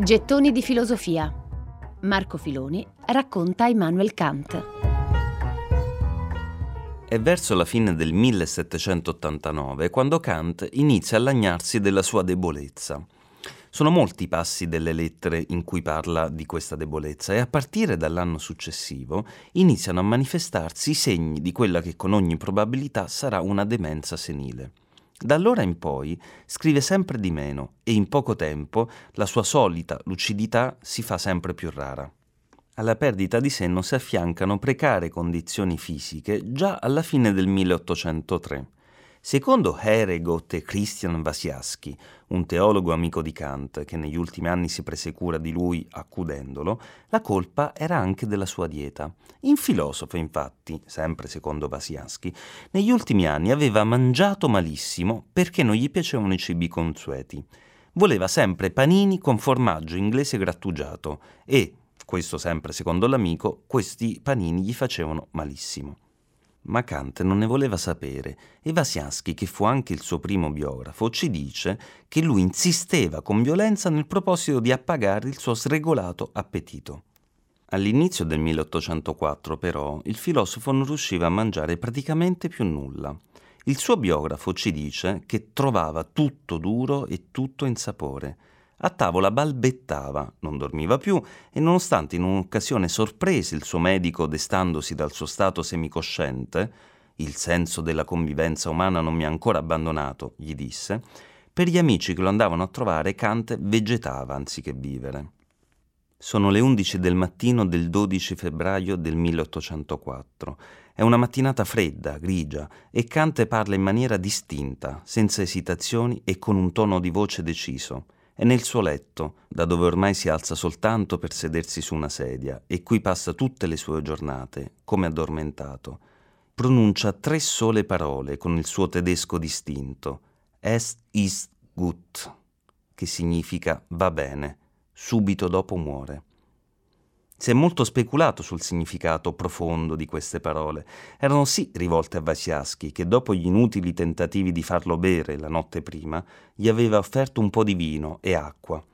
Gettoni di filosofia. Marco Filoni racconta Immanuel Kant. È verso la fine del 1789 quando Kant inizia a lagnarsi della sua debolezza. Sono molti i passi delle lettere in cui parla di questa debolezza e a partire dall'anno successivo iniziano a manifestarsi i segni di quella che con ogni probabilità sarà una demenza senile. Da allora in poi scrive sempre di meno e in poco tempo la sua solita lucidità si fa sempre più rara. Alla perdita di senno si affiancano precarie condizioni fisiche già alla fine del 1803. Secondo Heregot e Christian Wasiaski, un teologo amico di Kant che negli ultimi anni si prese cura di lui accudendolo, la colpa era anche della sua dieta. In filosofo, infatti, sempre secondo Wasiaski, negli ultimi anni aveva mangiato malissimo perché non gli piacevano i cibi consueti. Voleva sempre panini con formaggio inglese grattugiato e, questo sempre secondo l'amico, questi panini gli facevano malissimo. Ma Kant non ne voleva sapere e Vasiansky, che fu anche il suo primo biografo, ci dice che lui insisteva con violenza nel proposito di appagare il suo sregolato appetito. All'inizio del 1804, però, il filosofo non riusciva a mangiare praticamente più nulla. Il suo biografo ci dice che trovava tutto duro e tutto insapore a tavola balbettava, non dormiva più e nonostante in un'occasione sorprese il suo medico destandosi dal suo stato semicosciente, il senso della convivenza umana non mi ha ancora abbandonato, gli disse, per gli amici che lo andavano a trovare Kant vegetava anziché vivere. Sono le 11 del mattino del 12 febbraio del 1804. È una mattinata fredda, grigia, e Kant parla in maniera distinta, senza esitazioni e con un tono di voce deciso. È nel suo letto, da dove ormai si alza soltanto per sedersi su una sedia, e qui passa tutte le sue giornate, come addormentato. Pronuncia tre sole parole con il suo tedesco distinto. Es ist gut, che significa va bene. Subito dopo muore. Si è molto speculato sul significato profondo di queste parole. Erano sì rivolte a Vasiaschi, che dopo gli inutili tentativi di farlo bere la notte prima, gli aveva offerto un po' di vino e acqua.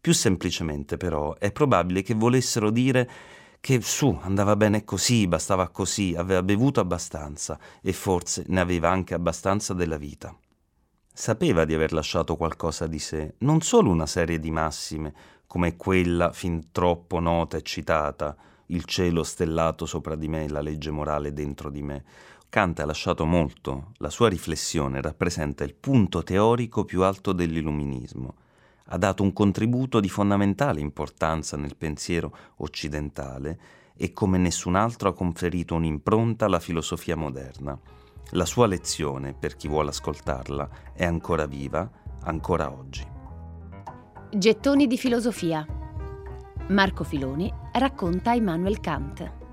Più semplicemente, però, è probabile che volessero dire che su andava bene così, bastava così, aveva bevuto abbastanza e forse ne aveva anche abbastanza della vita. Sapeva di aver lasciato qualcosa di sé, non solo una serie di massime, come quella fin troppo nota e citata, il cielo stellato sopra di me, la legge morale dentro di me. Kant ha lasciato molto, la sua riflessione rappresenta il punto teorico più alto dell'illuminismo. Ha dato un contributo di fondamentale importanza nel pensiero occidentale e come nessun altro ha conferito un'impronta alla filosofia moderna. La sua lezione, per chi vuole ascoltarla, è ancora viva, ancora oggi. Gettoni di filosofia. Marco Filoni racconta Immanuel Kant.